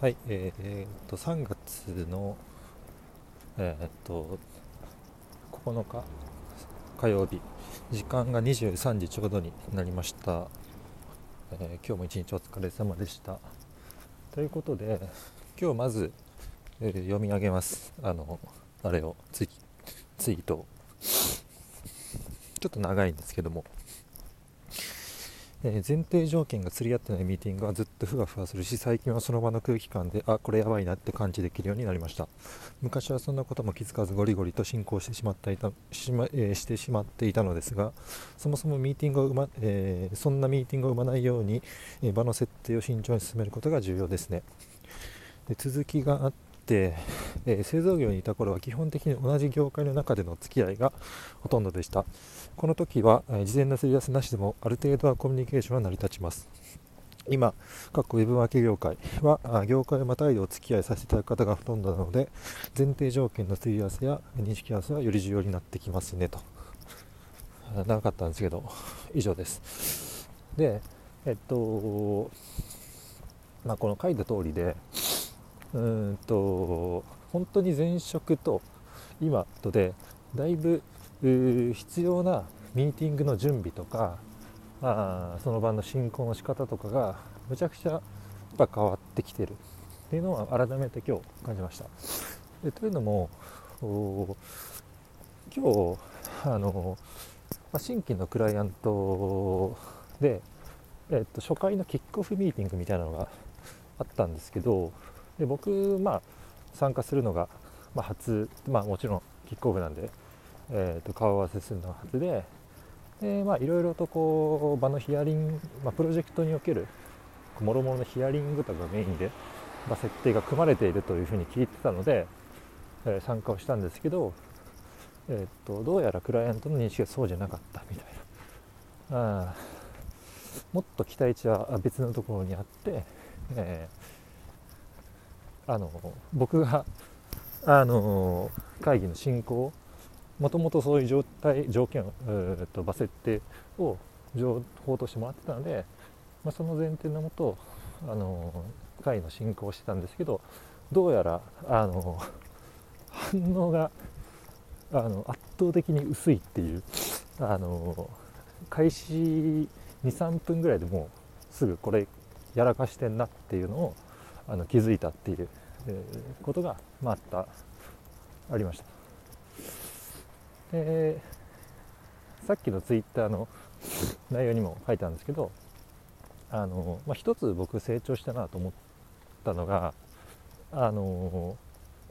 はい、えーえーっと3月の、えーっと9日火曜日時間が23時ちょうどになりました、えー今日も一日お疲れ様でした。ということで今日まず、えー読み上げます。あのあれをツイツイートちょっと長いんですけども。え前提条件が釣り合ってないミーティングはずっとふわふわするし最近はその場の空気感であこれやばいなって感知できるようになりました。昔はそんなことも気づかずゴリゴリと進行してしまっていたしま,、えーしてしまっていたのですがそもそもミーティングをま、えーそんなミーティングを生まないように、え場の設定を慎重に進めることが重要ですね。で続きがあっ、えー製造業にいた頃は基本的に同じ業界の中での付き合いがほとんどでした。この時は、えー事前のすり合わせなしでもある程度はコミュニケーションは成り立ちます。今、各ウェブマーケ業界は業界をまたいでお付き合いさせていただく方がほとんどなので前提条件のすり合わせや認識合わせはより重要になってきますねと。長かったんですけど以上です。でえっとまあこの書いた通りでうんと本当に前職と今とでだいぶ必要なミーティングの準備とかあその場の進行の仕方とかがむちゃくちゃやっぱ変わってきてるっていうのは改めて今日感じました。でというのも今日あの、まあ、新規のクライアントで、えっと、初回のキックオフミーティングみたいなのがあったんですけどで僕、まあ、参加するのが、まあ、初、まあ、もちろんキックオフなんで、えー、と顔合わせするのが初でで、まあ、いろいろとこう場のヒアリング、まあ、プロジェクトにおけるもろもろのヒアリングとかがメインで、まあ、設定が組まれているというふうに聞いてたので、えー参加をしたんですけど、えー、とどうやらクライアントの認識がそうじゃなかったみたいな。あもっと期待値は別のところにあって、えーあの僕があの会議の進行もともとそういう状態条件を、えーと場設定を情報としてもらってたので、まあ、その前提のもとあの会の進行をしてたんですけどどうやらあの反応があの圧倒的に薄いっていうあの開始23分ぐらいでもうすぐこれやらかしてんなっていうのをあの気づいたっていう、ことが、まあ、あったありました。でさっきのツイッターの 内容にも書いたんですけどあの、まあ、一つ僕成長したなと思ったのがあの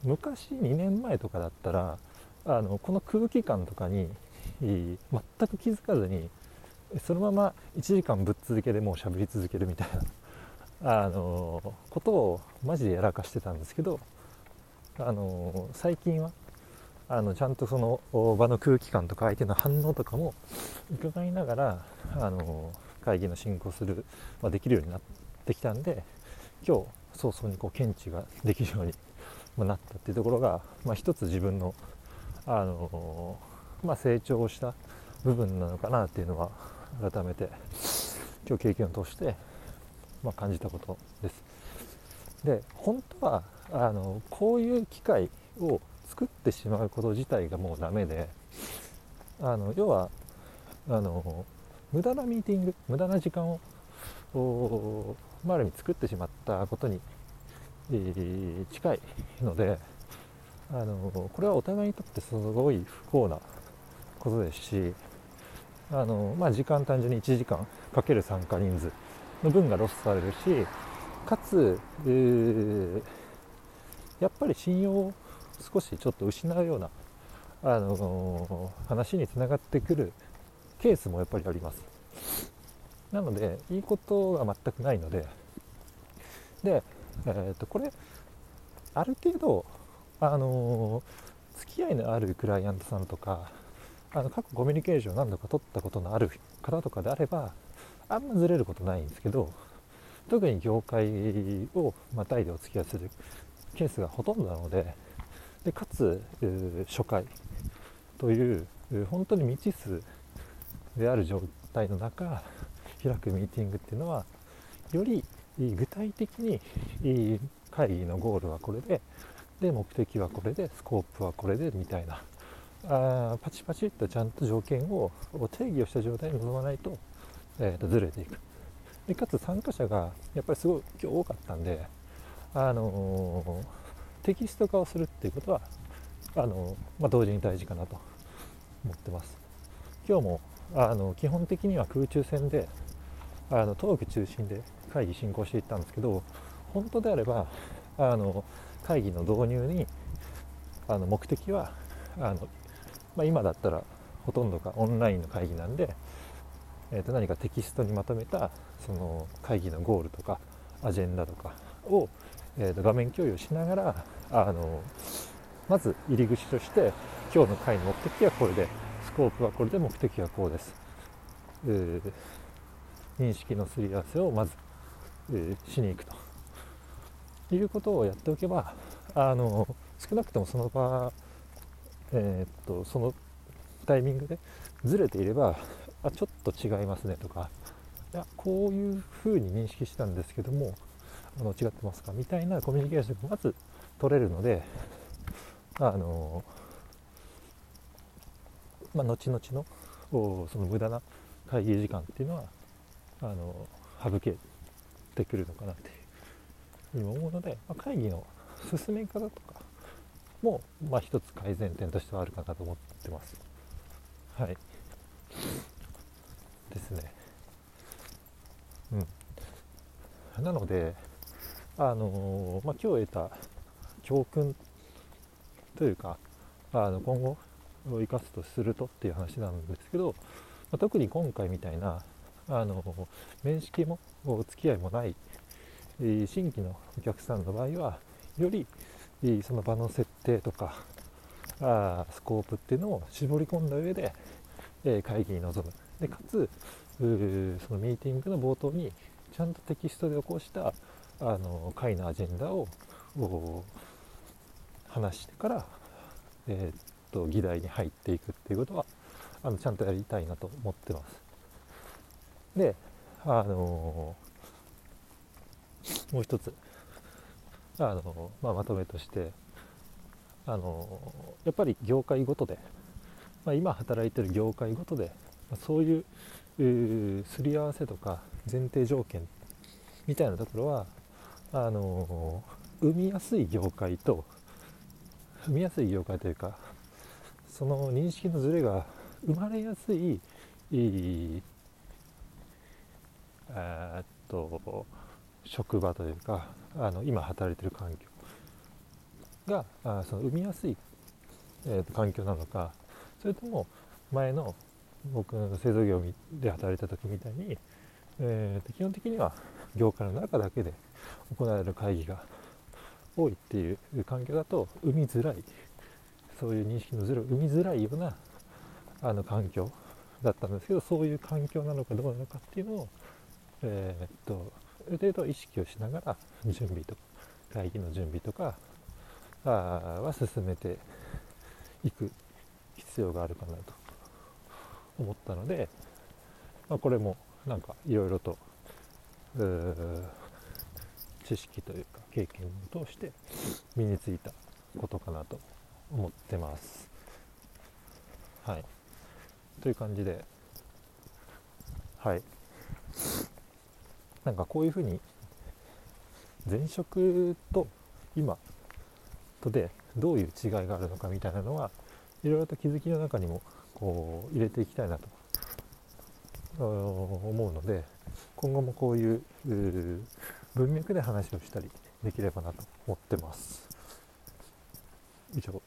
昔2年前とかだったらあのこの空気感とかに全く気づかずにそのまま1時間ぶっ続けでもう喋り続けるみたいなあのことをマジでやらかしてたんですけどあの最近はあのちゃんとその場の空気感とか相手の反応とかも伺いながらあの会議の進行する、まあ、できるようになってきたんで今日早々にこう検知ができるようにまあなったっていうところが、まあ、一つ自分のあの、まあ、成長した部分なのかなっていうのは改めて今日経験を通して、まあ、感じたことです。で本当はあのこういう機会を作ってしまうこと自体がもうダメであの要はあの無駄なミーティング無駄な時間をまあある意味作ってしまったことに、えー近いのであのこれはお互いにとってすごい不幸なことですしあの、まあ、時間単純に1時間かける参加人数の分がロスされるしかつ、えーやっぱり信用を少しちょっと失うようなあの話につながってくるケースもやっぱりあります。なのでいいことが全くないのでで、えー、とこれある程度あの付き合いのあるクライアントさんとかあの過去コミュニケーションを何度か取ったことのある方とかであればあんまずれることないんですけど特に業界をまたいでお付き合いするケースがほとんどなのででかつ初回という本当に未知数である状態の中開くミーティングっていうのはより具体的に会議のゴールはこれでで目的はこれでスコープはこれでみたいなあパチパチっとちゃんと条件を定義をした状態に臨まないと,、えー、とずれていく。でかつ参加者がやっぱりすごい今日多かったんで、あのー、テキスト化をするっていうことはあのまあ、同時に大事かなと思ってます。今日もあの基本的には空中戦であのトーク中心で会議進行していったんですけど本当であればあの会議の導入にあの目的はあの、まあ、今だったらほとんどがオンラインの会議なんで、えー、と何かテキストにまとめたその会議のゴールとかアジェンダとかを、えー、と画面共有しながらあのまず入り口として今日の回の目的はこれでスコープはこれで目的はこうです、えー、認識のすり合わせをまず、えー、しに行くと。いうことをやっておけばあの少なくともその場、えー、っとそのタイミングでずれていればあちょっと違いますねとかいやこういうふうに認識したんですけどもあの違ってますか？みたいなコミュニケーションがまず取れるので あのまあ、後々のその無駄な会議時間っていうのはあの省けてくるのかなっていうふうに思うので、まあ、会議の進め方とかも、まあ、一つ改善点としてはあるかなと思ってます。はい。ですね。うん。なので、あの、まあ、今日得た教訓というかあの今後を生かすとするとっていう話なんですけど、まあ、特に今回みたいなあの面識もお付き合いもない新規のお客さんの場合はよりその場の設定とかあスコープっていうのを絞り込んだ上で、え会議に臨むでかつそのミーティングの冒頭にちゃんとテキストで起こしたあの会のアジェンダを話してから、えー、っと議題に入っていくっていうことはあのちゃんとやりたいなと思ってます。で、あのー、もう一つ、あのまあ、まとめとして、あのやっぱり業界ごとで、まあ、今働いてる業界ごとで、そういうすり合わせとか前提条件みたいなところはあの生みやすい業界と踏みやすい業界というかその認識のズレが生まれやすいえっと職場というかあの今働いてる環境があその生みやすい、えー、と環境なのかそれとも前の僕製造業で働いた時みたいに、えー、基本的には業界の中だけで行われる会議が多いっていう環境だと生みづらい。そういう認識のズレを生みづらいようなあの環境だったんですけどそういう環境なのかどうなのかっていうのを、えー、っとある程度意識をしながら準備とか会議の準備とかあは進めていく必要があるかなと。思ったので、まあ、これもなんかいろいろと知識というか経験を通して身についたことかなと思ってます。はい。という感じで、はい。なんかこういうふうに前職と今とでどういう違いがあるのかみたいなのはいろいろと気づきの中にもこう入れていきたいなと思うので今後もこういう文脈で話をしたりできればなと思ってます。以上。